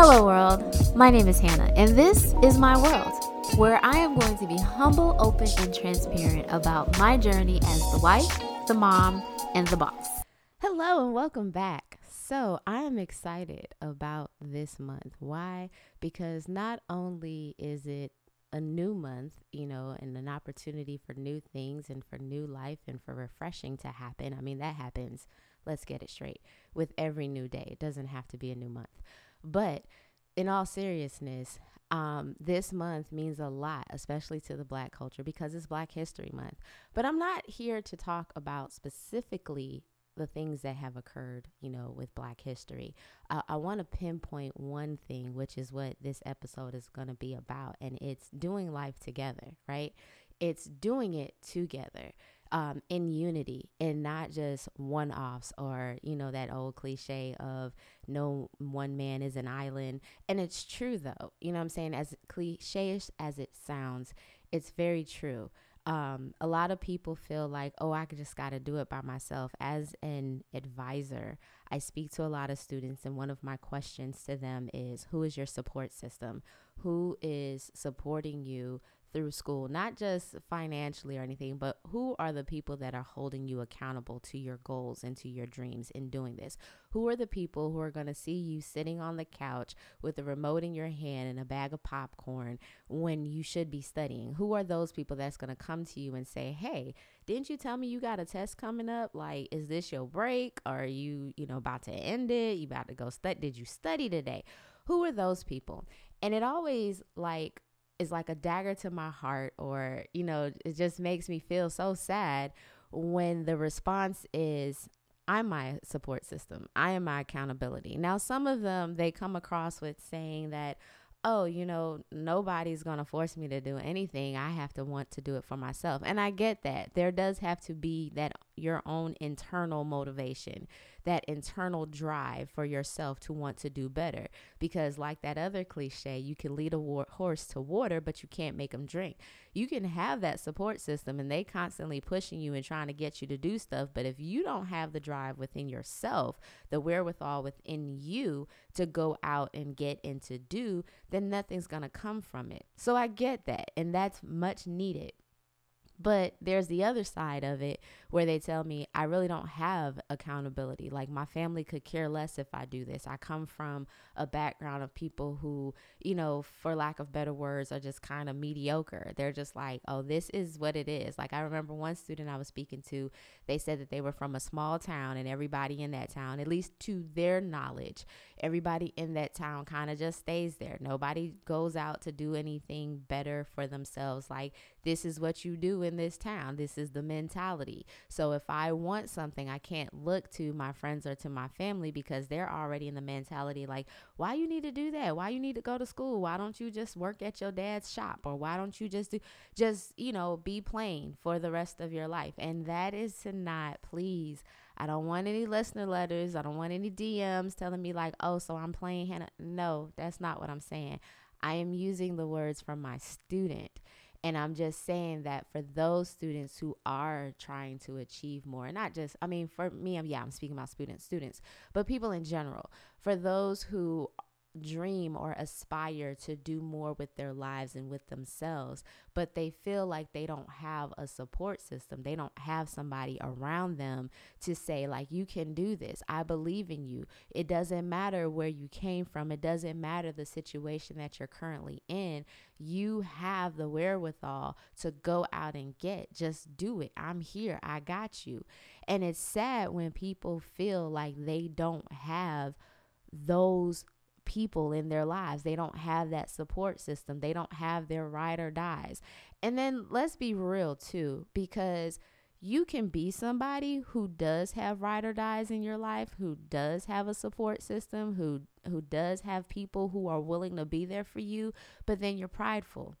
Hello, world. My name is Hannah, and this is my world, where I am going to be humble, open, and transparent about my journey as the wife, the mom, and the boss. Hello, and welcome back. So, I am excited about this month. Why? Because not only is it a new month, you know, and an opportunity for new things and for new life and for refreshing to happen. I mean, that happens, let's get it straight, with every new day. It doesn't have to be a new month. But in all seriousness, um, this month means a lot, especially to the Black culture, because it's Black History Month. But I'm not here to talk about specifically the things that have occurred, you know, with Black history. Uh, I want to pinpoint one thing, which is what this episode is going to be about, and it's doing life together, right? It's doing it together um, in unity and not just one offs or, you know, that old cliche of no one man is an island. And it's true, though. You know I'm saying? As cliche as it sounds, it's very true. Um, a lot of people feel like, oh, I just got to do it by myself. As an advisor, I speak to a lot of students, and one of my questions to them is who is your support system? Who is supporting you through school, not just financially or anything, but who are the people that are holding you accountable to your goals and to your dreams in doing this? Who are the people who are going to see you sitting on the couch with a remote in your hand and a bag of popcorn when you should be studying? Who are those people that's going to come to you and say, "Hey, didn't you tell me you got a test coming up? Like, is this your break? Are you, you know, about to end it? You about to go study? Did you study today?" Who are those people? And it always like is like a dagger to my heart or you know it just makes me feel so sad when the response is I'm my support system. I am my accountability. Now some of them they come across with saying that oh, you know, nobody's going to force me to do anything. I have to want to do it for myself. And I get that. There does have to be that your own internal motivation, that internal drive for yourself to want to do better. Because, like that other cliche, you can lead a war- horse to water, but you can't make them drink. You can have that support system and they constantly pushing you and trying to get you to do stuff. But if you don't have the drive within yourself, the wherewithal within you to go out and get and to do, then nothing's going to come from it. So I get that. And that's much needed. But there's the other side of it where they tell me I really don't have accountability. Like my family could care less if I do this. I come from a background of people who, you know, for lack of better words, are just kind of mediocre. They're just like, oh, this is what it is. Like I remember one student I was speaking to, they said that they were from a small town and everybody in that town, at least to their knowledge, everybody in that town kind of just stays there. Nobody goes out to do anything better for themselves. Like this is what you do in this town. This is the mentality. So if I want something, I can't look to my friends or to my family because they're already in the mentality like, why you need to do that? Why you need to go to school? Why don't you just work at your dad's shop? Or why don't you just do just, you know, be plain for the rest of your life? And that is to not please I don't want any listener letters. I don't want any DMs telling me, like, oh, so I'm playing Hannah. No, that's not what I'm saying. I am using the words from my student. And I'm just saying that for those students who are trying to achieve more, not just, I mean, for me, I'm, yeah, I'm speaking about students, students, but people in general, for those who dream or aspire to do more with their lives and with themselves, but they feel like they don't have a support system. They don't have somebody around them to say, like, you can do this. I believe in you. It doesn't matter where you came from, it doesn't matter the situation that you're currently in. You have the wherewithal to go out and get. Just do it. I'm here. I got you. And it's sad when people feel like they don't have those people in their lives. They don't have that support system. They don't have their ride or dies. And then let's be real too, because you can be somebody who does have ride or dies in your life, who does have a support system, who who does have people who are willing to be there for you, but then you're prideful.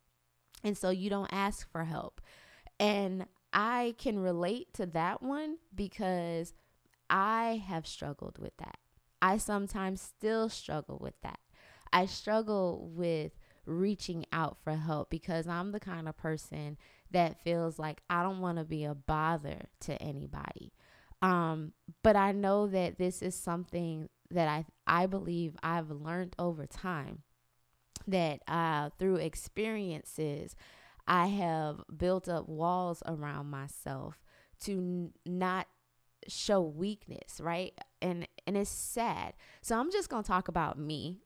And so you don't ask for help. And I can relate to that one because I have struggled with that. I sometimes still struggle with that. I struggle with reaching out for help because I'm the kind of person that feels like I don't want to be a bother to anybody. Um, but I know that this is something that I I believe I've learned over time that uh, through experiences I have built up walls around myself to n- not show weakness, right? And and it's sad. So I'm just going to talk about me.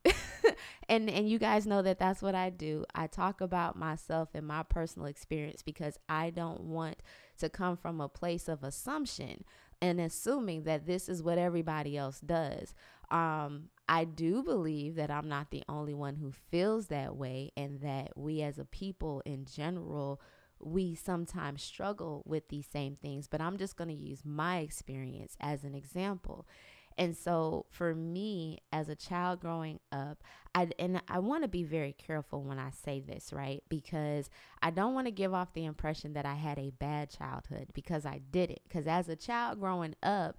and and you guys know that that's what I do. I talk about myself and my personal experience because I don't want to come from a place of assumption and assuming that this is what everybody else does. Um, I do believe that I'm not the only one who feels that way, and that we as a people in general, we sometimes struggle with these same things. But I'm just going to use my experience as an example. And so for me as a child growing up, I and I want to be very careful when I say this, right? Because I don't want to give off the impression that I had a bad childhood because I didn't. Cuz as a child growing up,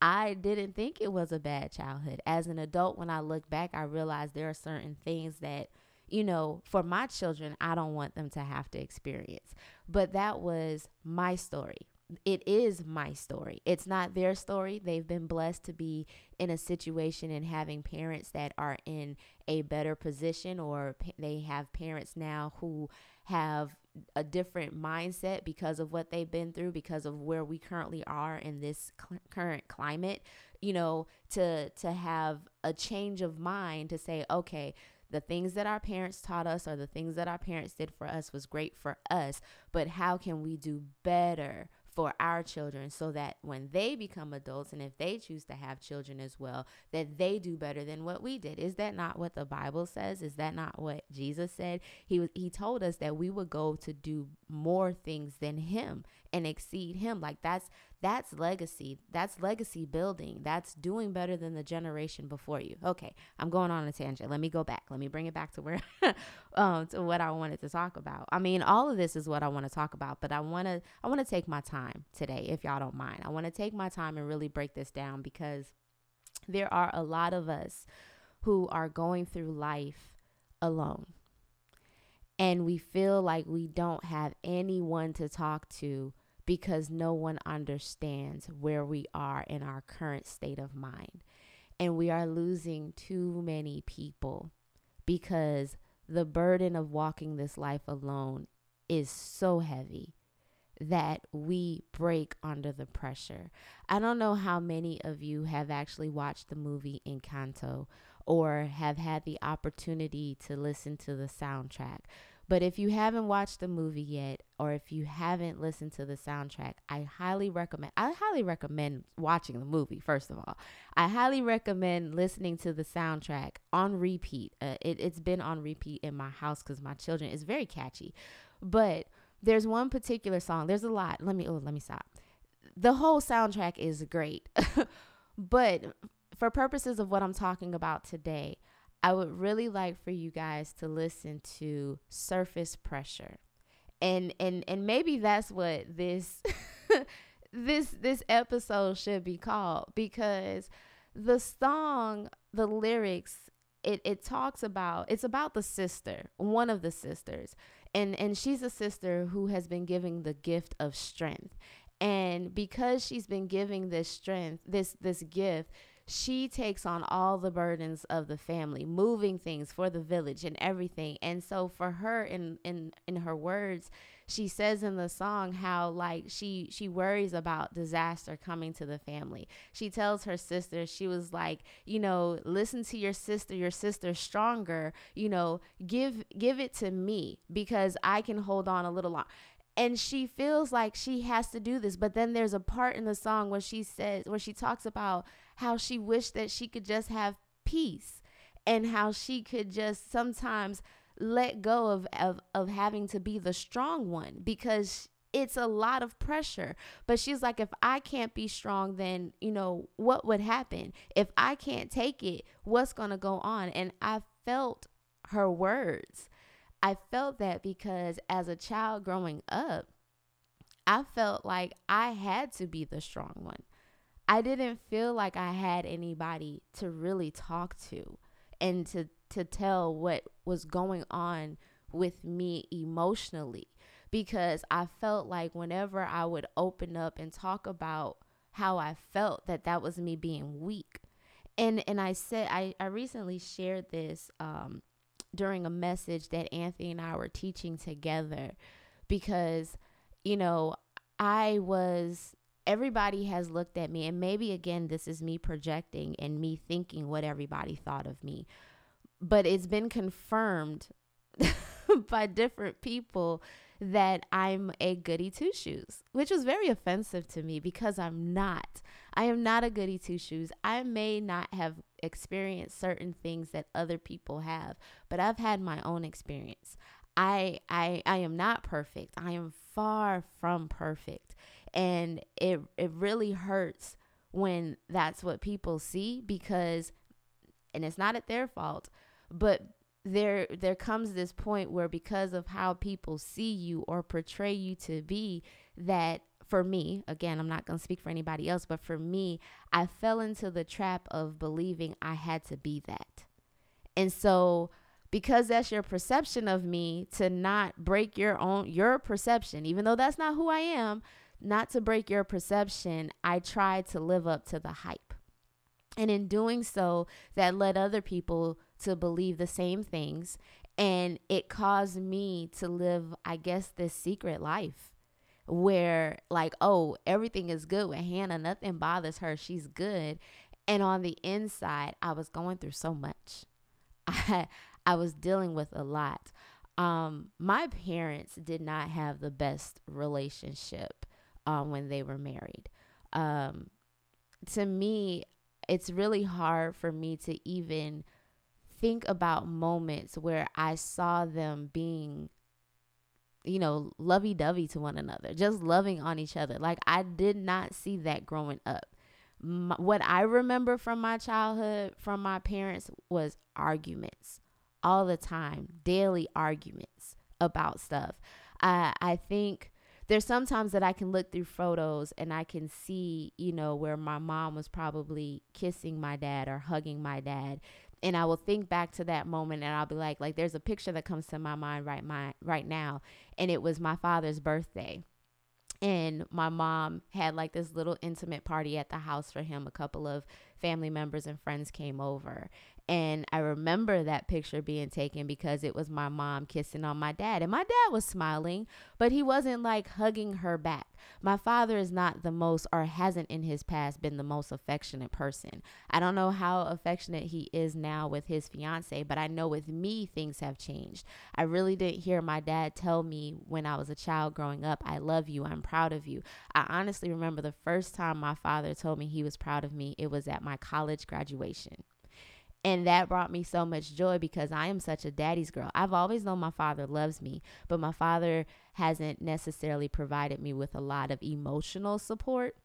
I didn't think it was a bad childhood. As an adult when I look back, I realize there are certain things that you know, for my children, I don't want them to have to experience. But that was my story it is my story. It's not their story. They've been blessed to be in a situation and having parents that are in a better position, or they have parents now who have a different mindset because of what they've been through, because of where we currently are in this cl- current climate. You know, to to have a change of mind to say, okay, the things that our parents taught us or the things that our parents did for us was great for us, but how can we do better for our children so that when they become adults and if they choose to have children as well that they do better than what we did? Is that not what the bible says? Is that not what jesus said? He was he told us that we would go to do more things than him and exceed him. Like that's that's legacy. That's legacy building. That's doing better than the generation before you. Okay, I'm going on a tangent. Let me go back. Let me bring it back to where um to what I wanted to talk about. I mean, all of this is what I want to talk about, but I want to I want to take my time today if y'all don't mind. I want to take my time and really break this down because there are a lot of us who are going through life alone. And we feel like we don't have anyone to talk to because no one understands where we are in our current state of mind. And we are losing too many people because the burden of walking this life alone is so heavy that we break under the pressure. I don't know how many of you have actually watched the movie Encanto or have had the opportunity to listen to the soundtrack. But if you haven't watched the movie yet, or if you haven't listened to the soundtrack, I highly recommend. I highly recommend watching the movie. First of all, I highly recommend listening to the soundtrack on repeat. Uh, it, it's been on repeat in my house because my children. It's very catchy, but there's one particular song. There's a lot. Let me. Oh, let me stop. The whole soundtrack is great, but for purposes of what I'm talking about today, I would really like for you guys to listen to Surface Pressure. And and and maybe that's what this this this episode should be called because the song, the lyrics, it it talks about it's about the sister, one of the sisters. And and she's a sister who has been giving the gift of strength. And because she's been giving this strength, this this gift, she takes on all the burdens of the family, moving things for the village and everything. And so for her in in in her words, she says in the song how like she she worries about disaster coming to the family. She tells her sister she was like, you know, listen to your sister, your sister's stronger, you know, give give it to me because I can hold on a little longer and she feels like she has to do this but then there's a part in the song where she says where she talks about how she wished that she could just have peace and how she could just sometimes let go of, of, of having to be the strong one because it's a lot of pressure. But she's like, if I can't be strong, then, you know, what would happen? If I can't take it, what's going to go on? And I felt her words. I felt that because as a child growing up, I felt like I had to be the strong one. I didn't feel like I had anybody to really talk to and to to tell what was going on with me emotionally because I felt like whenever I would open up and talk about how I felt that that was me being weak. and and I said I I recently shared this um during a message that Anthony and I were teaching together because you know I was everybody has looked at me and maybe again this is me projecting and me thinking what everybody thought of me but it's been confirmed by different people that I'm a goody two shoes, which was very offensive to me because I'm not. I am not a goody two shoes. I may not have experienced certain things that other people have, but I've had my own experience. I I I am not perfect. I am far from perfect. And it it really hurts when that's what people see because and it's not at their fault, but there there comes this point where because of how people see you or portray you to be that for me again I'm not going to speak for anybody else but for me I fell into the trap of believing I had to be that. And so because that's your perception of me to not break your own your perception even though that's not who I am not to break your perception I tried to live up to the hype. And in doing so that led other people to believe the same things. And it caused me to live, I guess, this secret life where, like, oh, everything is good with Hannah, nothing bothers her, she's good. And on the inside, I was going through so much. I, I was dealing with a lot. Um, my parents did not have the best relationship um, when they were married. Um, to me, it's really hard for me to even think about moments where I saw them being, you know, lovey dovey to one another, just loving on each other. Like I did not see that growing up. My, what I remember from my childhood, from my parents, was arguments all the time, daily arguments about stuff. I I think there's sometimes that I can look through photos and I can see, you know, where my mom was probably kissing my dad or hugging my dad and I will think back to that moment and I'll be like like there's a picture that comes to my mind right my right now and it was my father's birthday. And my mom had like this little intimate party at the house for him. A couple of family members and friends came over and I remember that picture being taken because it was my mom kissing on my dad. And my dad was smiling, but he wasn't like hugging her back. My father is not the most, or hasn't in his past been the most affectionate person. I don't know how affectionate he is now with his fiance, but I know with me, things have changed. I really didn't hear my dad tell me when I was a child growing up, I love you, I'm proud of you. I honestly remember the first time my father told me he was proud of me, it was at my college graduation. And that brought me so much joy because I am such a daddy's girl. I've always known my father loves me, but my father hasn't necessarily provided me with a lot of emotional support.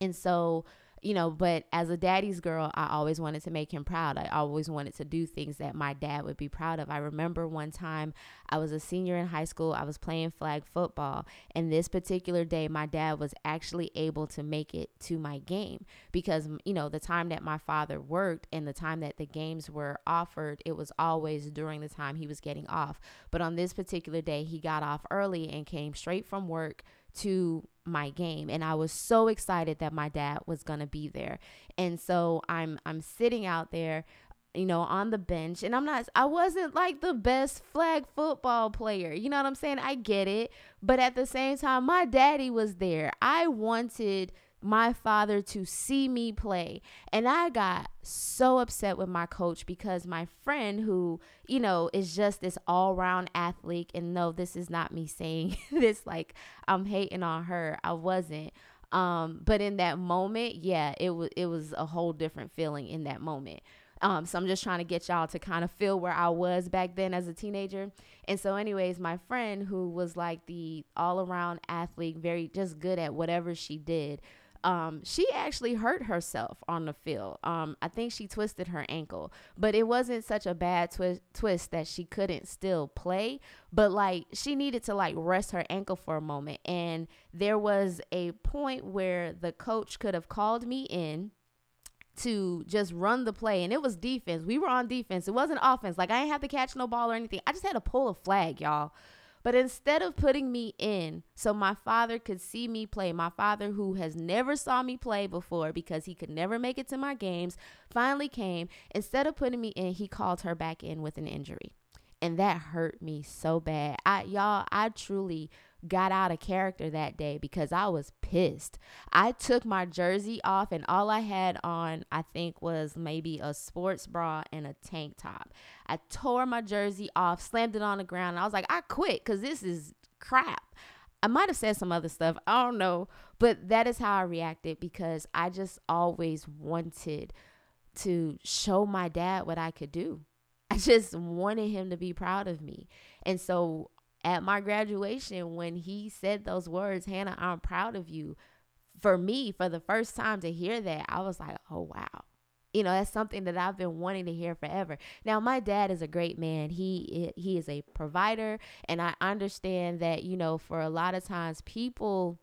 And so you know, but as a daddy's girl, I always wanted to make him proud. I always wanted to do things that my dad would be proud of. I remember one time I was a senior in high school, I was playing flag football, and this particular day, my dad was actually able to make it to my game because, you know, the time that my father worked and the time that the games were offered, it was always during the time he was getting off. But on this particular day, he got off early and came straight from work to my game and I was so excited that my dad was going to be there. And so I'm I'm sitting out there you know, on the bench. And I'm not, I wasn't like the best flag football player. You know what I'm saying? I get it. But at the same time, my daddy was there. I wanted my father to see me play. And I got so upset with my coach because my friend, who, you know, is just this all round athlete, and no, this is not me saying this like I'm hating on her. I wasn't. Um, but in that moment, yeah, it was it was a whole different feeling in that moment. Um, so I'm just trying to get y'all to kind of feel where I was back then as a teenager. And so, anyways, my friend who was like the all around athlete, very just good at whatever she did, um, she actually hurt herself on the field. Um, I think she twisted her ankle, but it wasn't such a bad twi- twist that she couldn't still play. But like she needed to like rest her ankle for a moment, and there was a point where the coach could have called me in to just run the play and it was defense. We were on defense. It wasn't offense. Like i didn't have to catch no ball or anything. I just had to pull a flag y'all But instead of putting me in so my father could see me play, my father who has never saw me play before because he could never make it to my games, finally came. Instead of putting me in, he called her back in with an injury. And that hurt me so bad. I y'all, I truly got out of character that day because I was pissed. I took my jersey off and all I had on, I think, was maybe a sports bra and a tank top. I tore my jersey off, slammed it on the ground. I was like, I quit because this is crap. I might have said some other stuff. I don't know. But that is how I reacted because I just always wanted to show my dad what I could do. I just wanted him to be proud of me. And so at my graduation when he said those words, Hannah, I'm proud of you. For me, for the first time to hear that, I was like, oh, wow. You know, that's something that I've been wanting to hear forever. Now, my dad is a great man. He he is a provider, and I understand that, you know, for a lot of times people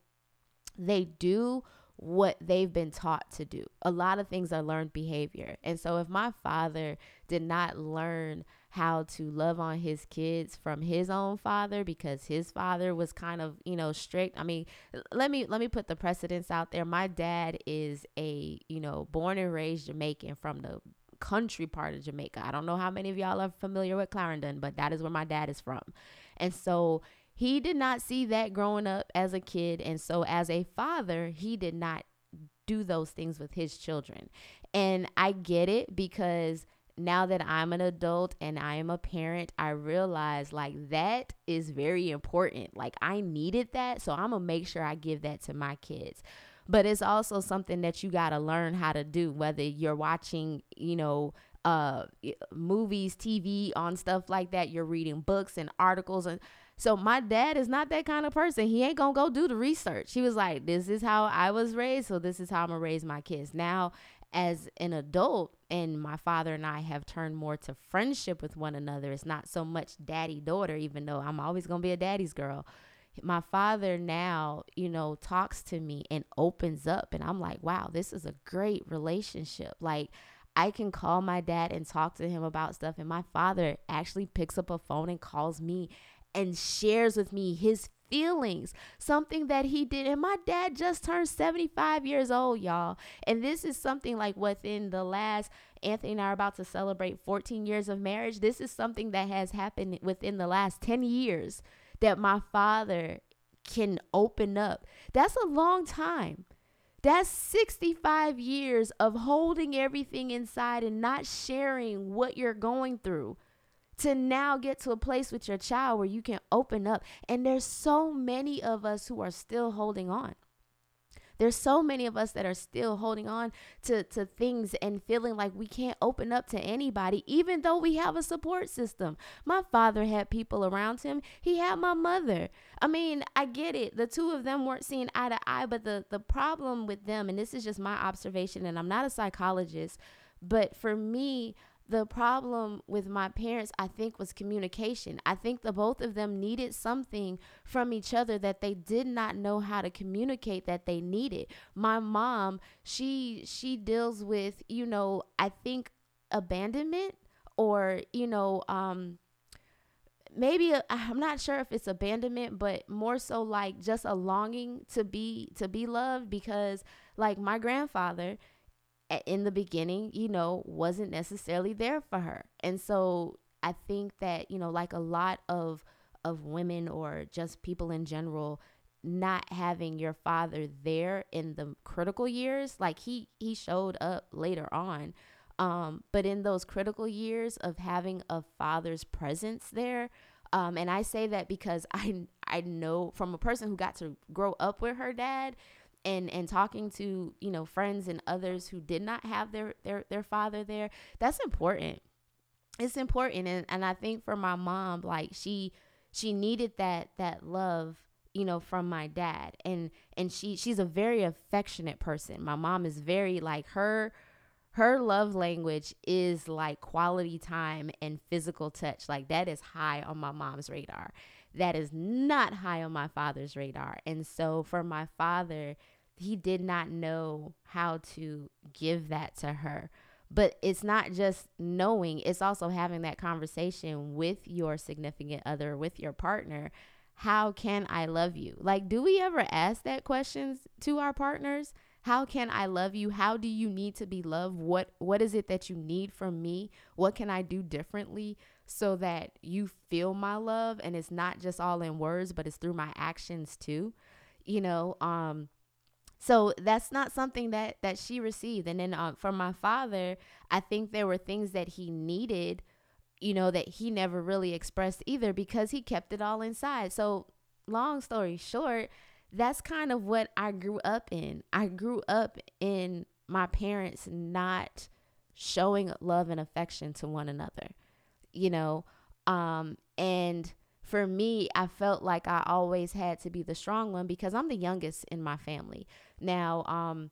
they do what they've been taught to do. A lot of things are learned behavior. And so if my father did not learn how to love on his kids from his own father because his father was kind of you know strict. I mean let me let me put the precedence out there. My dad is a you know born and raised jamaican from the country part of jamaica. I don't know how many of y'all are familiar with clarendon but that is where my dad is from. And so he did not see that growing up as a kid. And so as a father he did not do those things with his children. And i get it because now that I'm an adult and I am a parent, I realize like that is very important. Like I needed that. So I'm to make sure I give that to my kids. But it's also something that you got to learn how to do, whether you're watching, you know, uh movies, TV on stuff like that, you're reading books and articles and so my dad is not that kind of person. He ain't gonna go do the research. He was like, "This is how I was raised, so this is how I'm gonna raise my kids." Now, as an adult and my father and I have turned more to friendship with one another. It's not so much daddy daughter, even though I'm always going to be a daddy's girl. My father now, you know, talks to me and opens up, and I'm like, wow, this is a great relationship. Like, I can call my dad and talk to him about stuff, and my father actually picks up a phone and calls me and shares with me his feelings, something that he did. And my dad just turned 75 years old, y'all. And this is something like within the last, Anthony and I are about to celebrate 14 years of marriage. This is something that has happened within the last 10 years that my father can open up. That's a long time. That's 65 years of holding everything inside and not sharing what you're going through to now get to a place with your child where you can open up. And there's so many of us who are still holding on. There's so many of us that are still holding on to, to things and feeling like we can't open up to anybody, even though we have a support system. My father had people around him, he had my mother. I mean, I get it. The two of them weren't seeing eye to eye, but the, the problem with them, and this is just my observation, and I'm not a psychologist, but for me, the problem with my parents, I think, was communication. I think the both of them needed something from each other that they did not know how to communicate that they needed. My mom, she she deals with, you know, I think abandonment or, you know, um maybe i am not sure if it's abandonment but more so like just a longing to be to be loved because like my grandfather in the beginning, you know, wasn't necessarily there for her. And so I think that, you know, like a lot of of women or just people in general not having your father there in the critical years, like he he showed up later on. Um, but in those critical years of having a father's presence there, um, and I say that because I I know from a person who got to grow up with her dad, and and talking to you know friends and others who did not have their their their father there that's important. It's important and, and i think for my mom like she she needed that that love you know from my dad. And and she she's a very affectionate person. My mom is very like her her love language is like quality time and physical touch. Like that is high on my mom's radar. That is not high on my father's radar. And so for my father he did not know how to give that to her. But it's not just knowing, it's also having that conversation with your significant other, with your partner. how can I love you? Like, do we ever ask that questions to our partners? How can I love you? How do you need to be loved? What what is it that you need from me? What can I do differently so that you feel my love and it's not just all in words, but it's through my actions too? You know, um so that's not something that that she received. And then uh, from my father i think there were things that he needed you know that he never really expressed either because he kept it all inside. So long story short that's kind of what i grew up in. I grew up in my parents not showing love and affection to one another you know um and for me, I felt like I always had to be the strong one because I'm the youngest in my family. Now, um,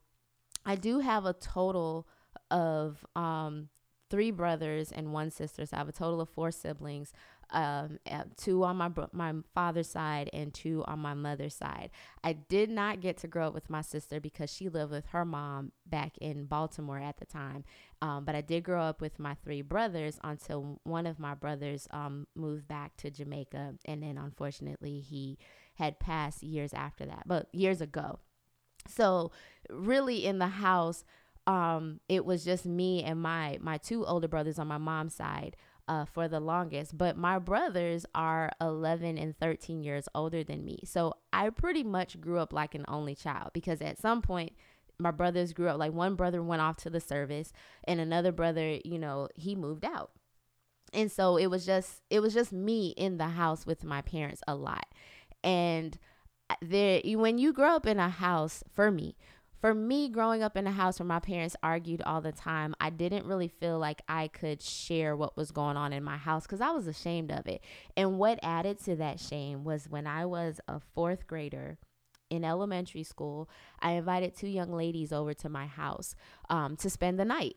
I do have a total of um, three brothers and one sister. So I have a total of four siblings um, two on my my father's side and two on my mother's side. I did not get to grow up with my sister because she lived with her mom back in Baltimore at the time. Um, but I did grow up with my three brothers until one of my brothers um, moved back to Jamaica, and then unfortunately he had passed years after that, but years ago. So really in the house um it was just me and my my two older brothers on my mom's side uh, for the longest. But my brothers are 11 and 13 years older than me. So I pretty much grew up like an only child because at some point, my brothers grew up like one brother went off to the service and another brother, you know, he moved out. And so it was just it was just me in the house with my parents a lot. And uh, there when you grow up in a house for me for me growing up in a house where my parents argued all the time i didn't really feel like i could share what was going on in my house because i was ashamed of it and what added to that shame was when i was a fourth grader in elementary school i invited two young ladies over to my house um, to spend the night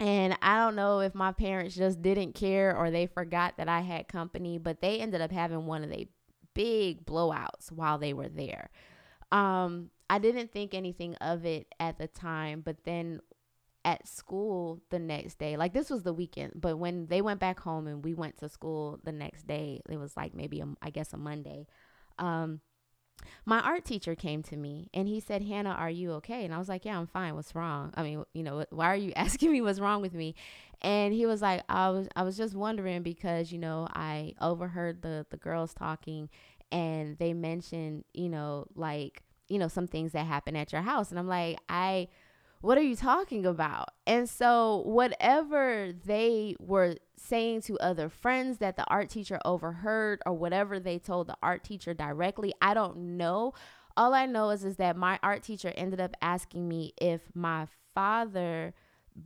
and I don't know if my parents just didn't care or they forgot that I had company, but they ended up having one of the big blowouts while they were there. Um, I didn't think anything of it at the time, but then at school the next day, like this was the weekend, but when they went back home and we went to school the next day, it was like maybe a, I guess a Monday. Um, my art teacher came to me and he said, Hannah, are you okay? And I was like, Yeah, I'm fine. What's wrong? I mean, you know, why are you asking me what's wrong with me? And he was like, I was I was just wondering because, you know, I overheard the the girls talking and they mentioned, you know, like you know, some things that happen at your house. And I'm like, I, what are you talking about? And so, whatever they were saying to other friends that the art teacher overheard, or whatever they told the art teacher directly, I don't know. All I know is, is that my art teacher ended up asking me if my father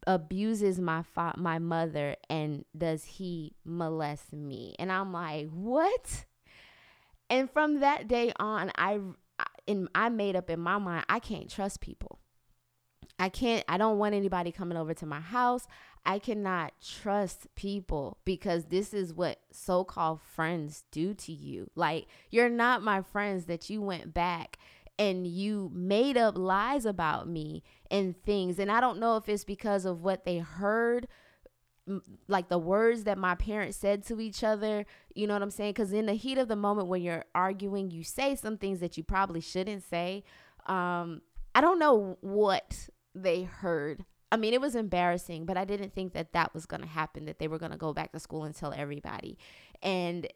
abuses my fa- my mother and does he molest me and i'm like what and from that day on i in I made up in my mind I can't trust people. I can't I don't want anybody coming over to my house. I cannot trust people because this is what so-called friends do to you. Like you're not my friends that you went back and you made up lies about me and things and I don't know if it's because of what they heard like the words that my parents said to each other you know what i'm saying? Because in the heat of the moment when you're arguing you say some things that you probably shouldn't say. Um i don't know what they heard. I mean it was embarrassing but i didn't think that that was going to happen that they were going to go back to school and tell everybody. And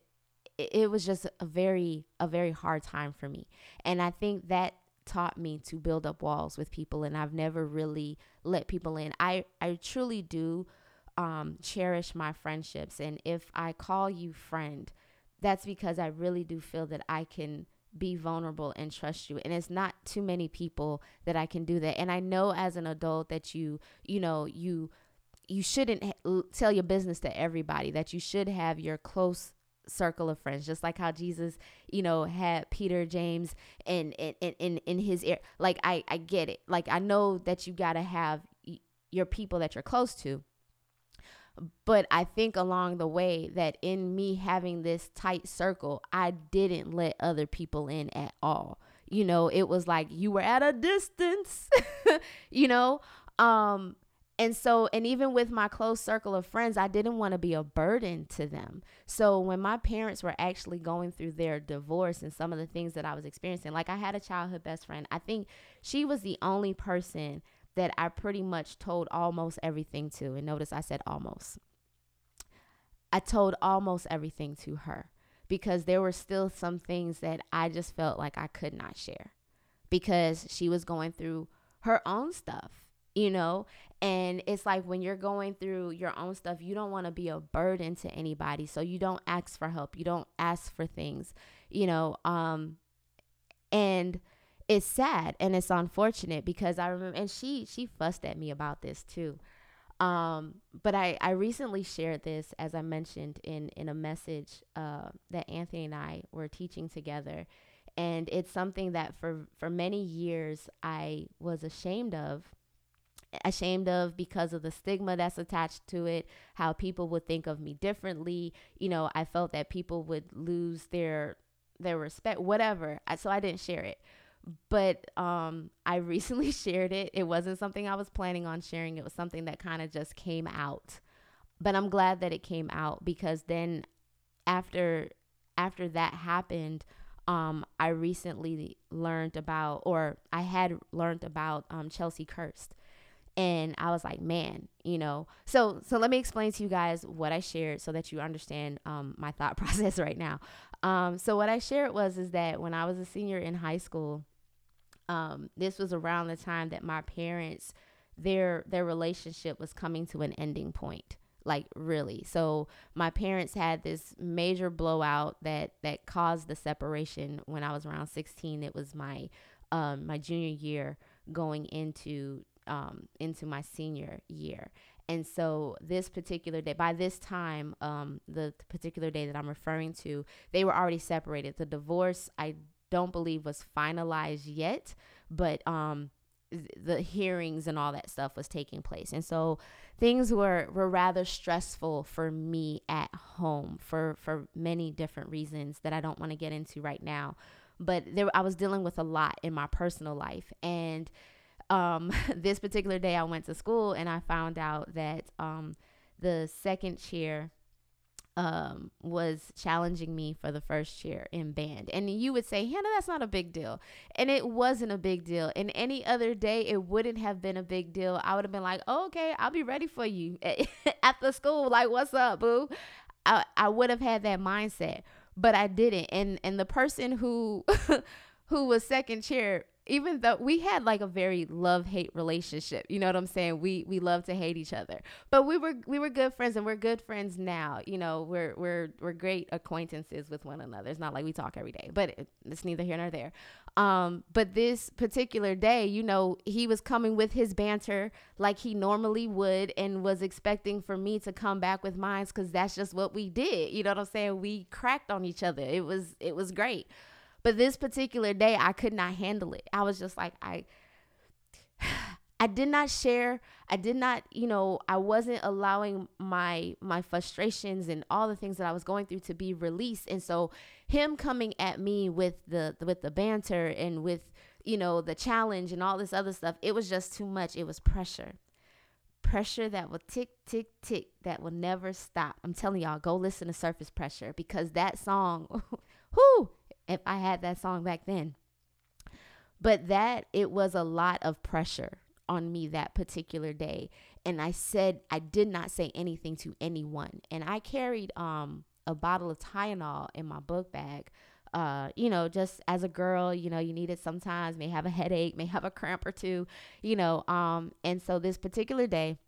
it, it was just a very a very hard time for me. And i think that taught me to build up walls with people and I've never really let people in. I I truly do um, cherish my friendships. And if I call you friend, that's because I really do feel that I can be vulnerable and trust you. And it's not too many people that I can do that. And I know as an adult that you, you know, you you shouldn't tell your business to everybody that you should have your close circle of friends just like how jesus you know had peter james and in in in his ear like i i get it like i know that you got to have your people that you're close to but I think along the way that in me having this tight circle, I didn't let other people in at all. You know, it was like you were at a distance, you know? Um and so and even with my close circle of friends i didn't want to be a burden to them so when my parents were actually going through their divorce and some of the things that i was experiencing like i had a childhood best friend i think she was the only person that i pretty much told almost everything to and notice i said almost i told almost everything to her because there were still some things that i just felt like i could not share because she was going through her own stuff you know and it's like when you're going through your own stuff, you don't want to be a burden to anybody. So you don't ask for help. You don't ask for things, you know. Um, and it's sad and it's unfortunate because I remember, and she she fussed at me about this too. Um, but I I recently shared this as I mentioned in in a message uh, that Anthony and I were teaching together, and it's something that for for many years I was ashamed of ashamed of because of the stigma that's attached to it, how people would think of me differently. You know, I felt that people would lose their their respect, whatever. I, so I didn't share it. But um, I recently shared it. It wasn't something I was planning on sharing. It was something that kind of just came out. But I'm glad that it came out because then after after that happened, um, I recently learned about, or I had learned about um, Cheslie Kryst and I was like, man, you know. So so let me explain to you guys what I shared so that you understand um, my thought process right now. Um, so what I shared was is that when I was a senior in high school, um, this was around the time that my parents their their relationship was coming to an ending point like really so my parents had this major blowout that that caused the separation when i was around 16 it was my um my junior year going into um, into my senior year. And so this particular day, by this time, um, the particular day that I'm referring to, they were already separated. The divorce, I don't believe, was finalized yet, but um, the hearings and all that stuff was taking place. And so things were, were rather stressful for me at home for, for many different reasons that I don't want to get into right now. But there, I was dealing with a lot in my personal life. And um, this particular day I went to school and I found out that um, the second chair um, was challenging me for the first chair in band. And you would say, Hannah, that's not a big deal. And it wasn't a big deal. And any other day, it wouldn't have been a big deal. I would have been like, oh, okay, I'll be ready for you at the school. Like, what's up, boo? I, I would have had that mindset, but I didn't. And and the person who who was second chair even though we had like a very love hate relationship you know what i'm saying? We we love to hate each other. But we were we were good friends and we're good friends now you know? We're we're we're great acquaintances with one another. It's not like we talk every day but it, it's neither here nor there. Um but this particular day you know he was coming with his banter like he normally would and was expecting for me to come back with mine because that's just what we did you know what i'm saying? We cracked on each other. It was it was great but this particular day, I could not handle it. I was just like, I. I did not share. I did not, you know, I wasn't allowing my my frustrations and all the things that I was going through to be released. And so him coming at me with the with the banter and with, you know, the challenge and all this other stuff, it was just too much. It was pressure. Pressure that will tick tick tick that will never stop. I'm telling y'all, go listen to Surface Pressure because that song, whoo, if I had that song back then. But that it was a lot of pressure on me that particular day and I said I did not say anything to anyone and I carried um a bottle of Tylenol in my book bag uh, you know, just as a girl, you know, you need it sometimes, may have a headache, may have a cramp or two, you know. Um, and so this particular day,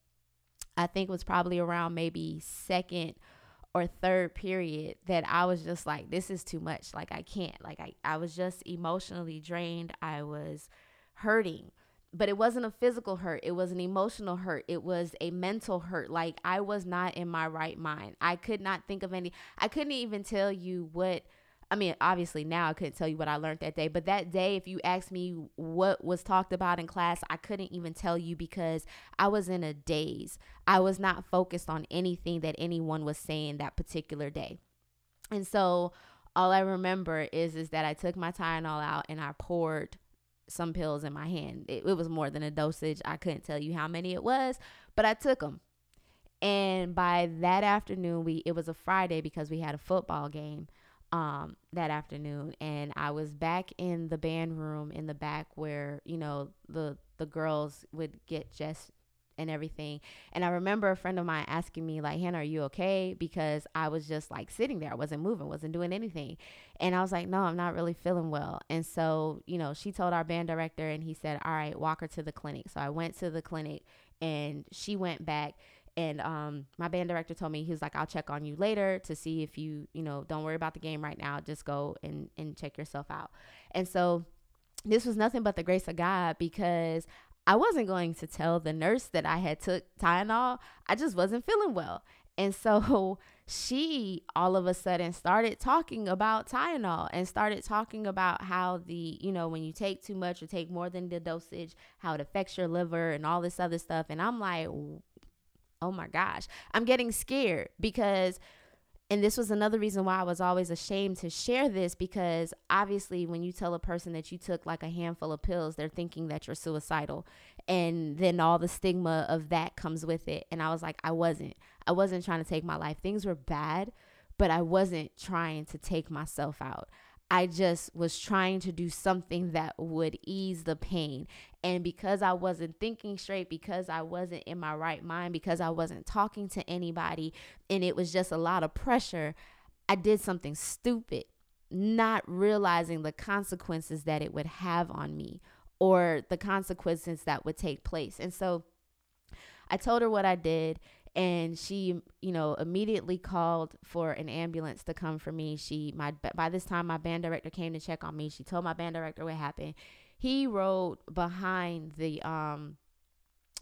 I think was probably around maybe second or third period that I was just like, this is too much. Like, I can't. Like, I, I was just emotionally drained. I was hurting. But it wasn't a physical hurt. It was an emotional hurt. It was a mental hurt. Like, I was not in my right mind. I could not think of any, I couldn't even tell you what I mean, obviously now I couldn't tell you what I learned that day, but that day, if you asked me what was talked about in class, I couldn't even tell you because I was in a daze. I was not focused on anything that anyone was saying that particular day. And so all I remember is is that I took my Tylenol out and I poured some pills in my hand. It, it was more than a dosage. I couldn't tell you how many it was, but I took them. And by that afternoon, we it was a Friday because we had a football game um, that afternoon, and I was back in the band room in the back where you know the the girls would get just and everything. And I remember a friend of mine asking me, like, Hannah, are you okay? Because I was just like sitting there. I wasn't moving, wasn't doing anything. And I was like, no, I'm not really feeling well. And so, you know, she told our band director and he said, all right, walk her to the clinic. So I went to the clinic and she went back and um, my band director told me he was like i'll check on you later to see if you you know don't worry about the game right now just go and and check yourself out and so this was nothing but the grace of god because I wasn't going to tell the nurse that I had took Tylenol. I just wasn't feeling well. And so she all of a sudden started talking about Tylenol and started talking about how the, you know, when you take too much or take more than the dosage, how it affects your liver and all this other stuff. And I'm like, oh my gosh, I'm getting scared because and this was another reason why I was always ashamed to share this because obviously, when you tell a person that you took like a handful of pills, they're thinking that you're suicidal. And then all the stigma of that comes with it. And I was like, I wasn't. I wasn't trying to take my life. Things were bad, but I wasn't trying to take myself out. I just was trying to do something that would ease the pain. And because I wasn't thinking straight, because I wasn't in my right mind, because I wasn't talking to anybody, and it was just a lot of pressure, I did something stupid, not realizing the consequences that it would have on me or the consequences that would take place. And so I told her what I did and she you know immediately called for an ambulance to come for me she my by this time my band director came to check on me she told my band director what happened he rode behind the um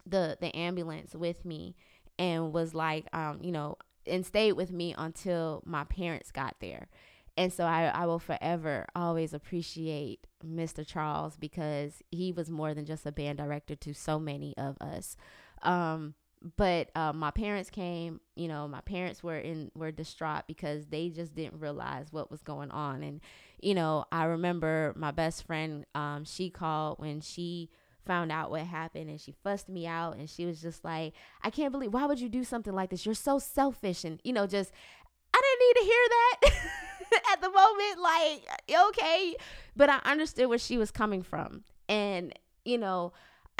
the the ambulance with me and was like um you know and stayed with me until my parents got there and so I, I will forever always appreciate Mr. Charles because he was more than just a band director to so many of us. Um, but uh, my parents came you know my parents were in were distraught because they just didn't realize what was going on. And you know i remember my best friend um, she called when she found out what happened and she fussed me out and she was just like i can't believe why would you do something like this? You're so selfish. And you know just i didn't need to hear that at the moment like okay. But i understood where she was coming from. And you know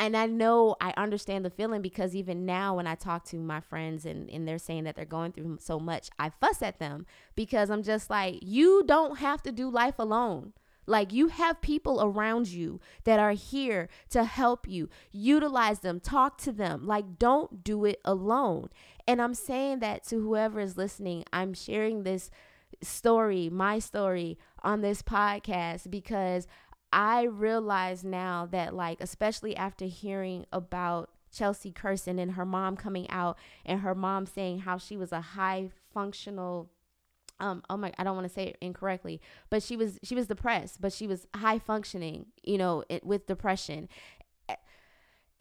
and I know I understand the feeling because even now when I talk to my friends and, and they're saying that they're going through so much, I fuss at them because I'm just like, you don't have to do life alone. Like you have people around you that are here to help you. Utilize them, talk to them. Like don't do it alone. And I'm saying that to whoever is listening. I'm sharing this story, my story on this podcast because I realize now that, like, especially after hearing about Cheslie Kryst and her mom coming out and her mom saying how she was a high functional um oh my I don't want to say it incorrectly but she was she was depressed but she was high functioning you know it, with depression.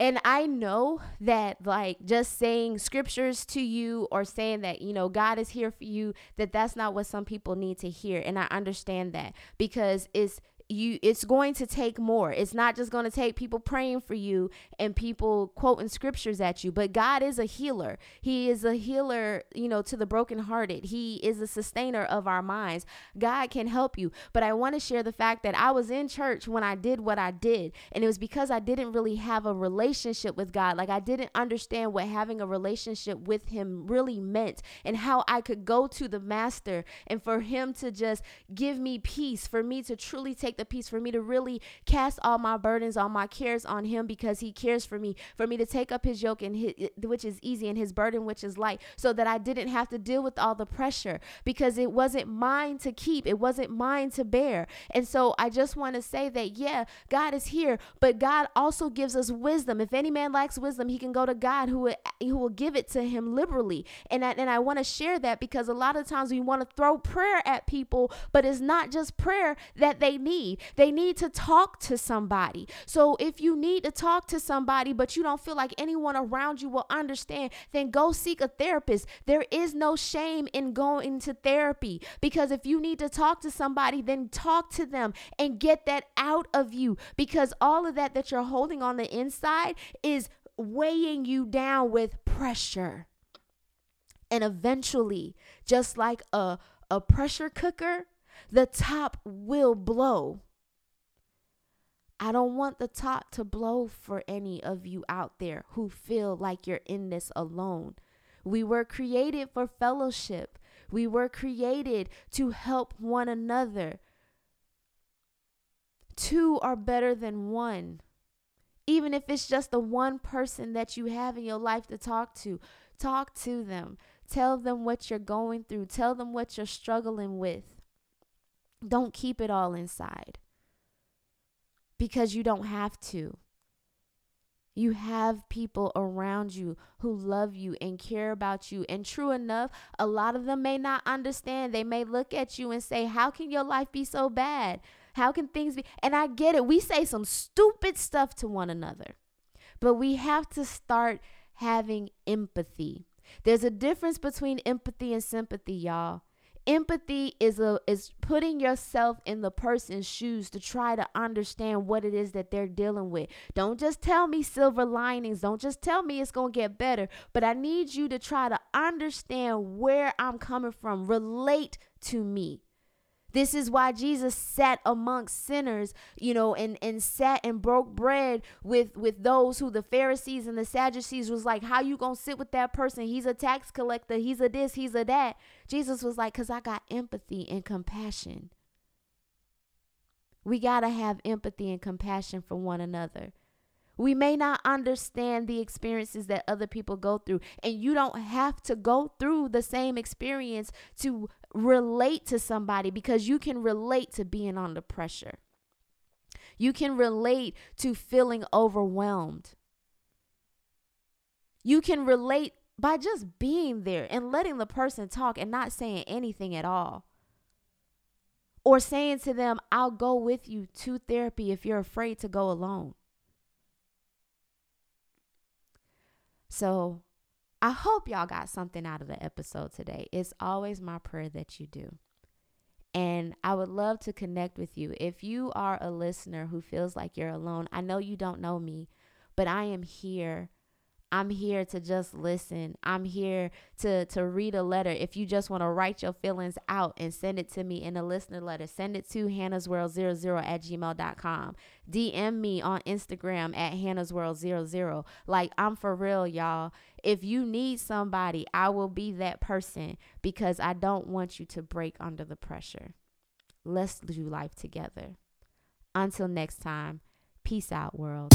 And I know that like just saying scriptures to you or saying that you know God is here for you that that's not what some people need to hear and I understand that because it's you it's going to take more. It's not just going to take people praying for you and people quoting scriptures at you but god is a healer. He is a healer you know to the brokenhearted. He is a sustainer of our minds. God can help you. But i want to share the fact that i was in church when i did what i did and it was because i didn't really have a relationship with god. Like i didn't understand what having a relationship with him really meant and how i could go to the master and for him to just give me peace for me to truly take the peace, for me to really cast all my burdens, all my cares on him because he cares for me, for me to take up his yoke and his, which is easy and his burden which is light, so that I didn't have to deal with all the pressure because it wasn't mine to keep, it wasn't mine to bear. And so I just want to say that yeah, God is here, but God also gives us wisdom. If any man lacks wisdom, he can go to God who will, who will give it to him liberally. And I, and I want to share that because a lot of times we want to throw prayer at people, but it's not just prayer that they need need. They need to talk to somebody. So if you need to talk to somebody, but you don't feel like anyone around you will understand, then go seek a therapist. There is no shame in going to therapy because if you need to talk to somebody, then talk to them and get that out of you because all of that that you're holding on the inside is weighing you down with pressure. And eventually, just like a, a pressure cooker, the top will blow. I don't want the top to blow for any of you out there who feel like you're in this alone. We were created for fellowship. We were created to help one another. Two are better than one. Even if it's just the one person that you have in your life to talk to, talk to them. Tell them what you're going through. Tell them what you're struggling with. Don't keep it all inside because you don't have to. You have people around you who love you and care about you. And true enough, a lot of them may not understand. They may look at you and say, How can your life be so bad? How can things be? And I get it. We say some stupid stuff to one another, but we have to start having empathy. There's a difference between empathy and sympathy, y'all. Empathy is a is putting yourself in the person's shoes to try to understand what it is that they're dealing with. Don't just tell me silver linings. Don't just tell me it's going to get better, but I need you to try to understand where I'm coming from. Relate to me. This is why Jesus sat amongst sinners, you know, and and sat and broke bread with with those who the Pharisees and the Sadducees was like, "How you going to sit with that person? He's a tax collector, he's a this, he's a that." Jesus was like, "Cuz I got empathy and compassion." We got to have empathy and compassion for one another. We may not understand the experiences that other people go through, and you don't have to go through the same experience to relate to somebody because you can relate to being under pressure. You can relate to feeling overwhelmed. You can relate by just being there and letting the person talk and not saying anything at all. Or saying to them, I'll go with you to therapy if you're afraid to go alone. So I hope y'all got something out of the episode today. It's always my prayer that you do. And I would love to connect with you. If you are a listener who feels like you're alone, I know you don't know me, but I am here I'm here to just listen. I'm here to to read a letter. If you just want to write your feelings out and send it to me in a listener letter, send it to hannahsworld00 at gmail.com. DM me on Instagram at hannahsworld00. Like, I'm for real, y'all. If you need somebody, I will be that person because I don't want you to break under the pressure. Let's do life together. Until next time, Peace out, world.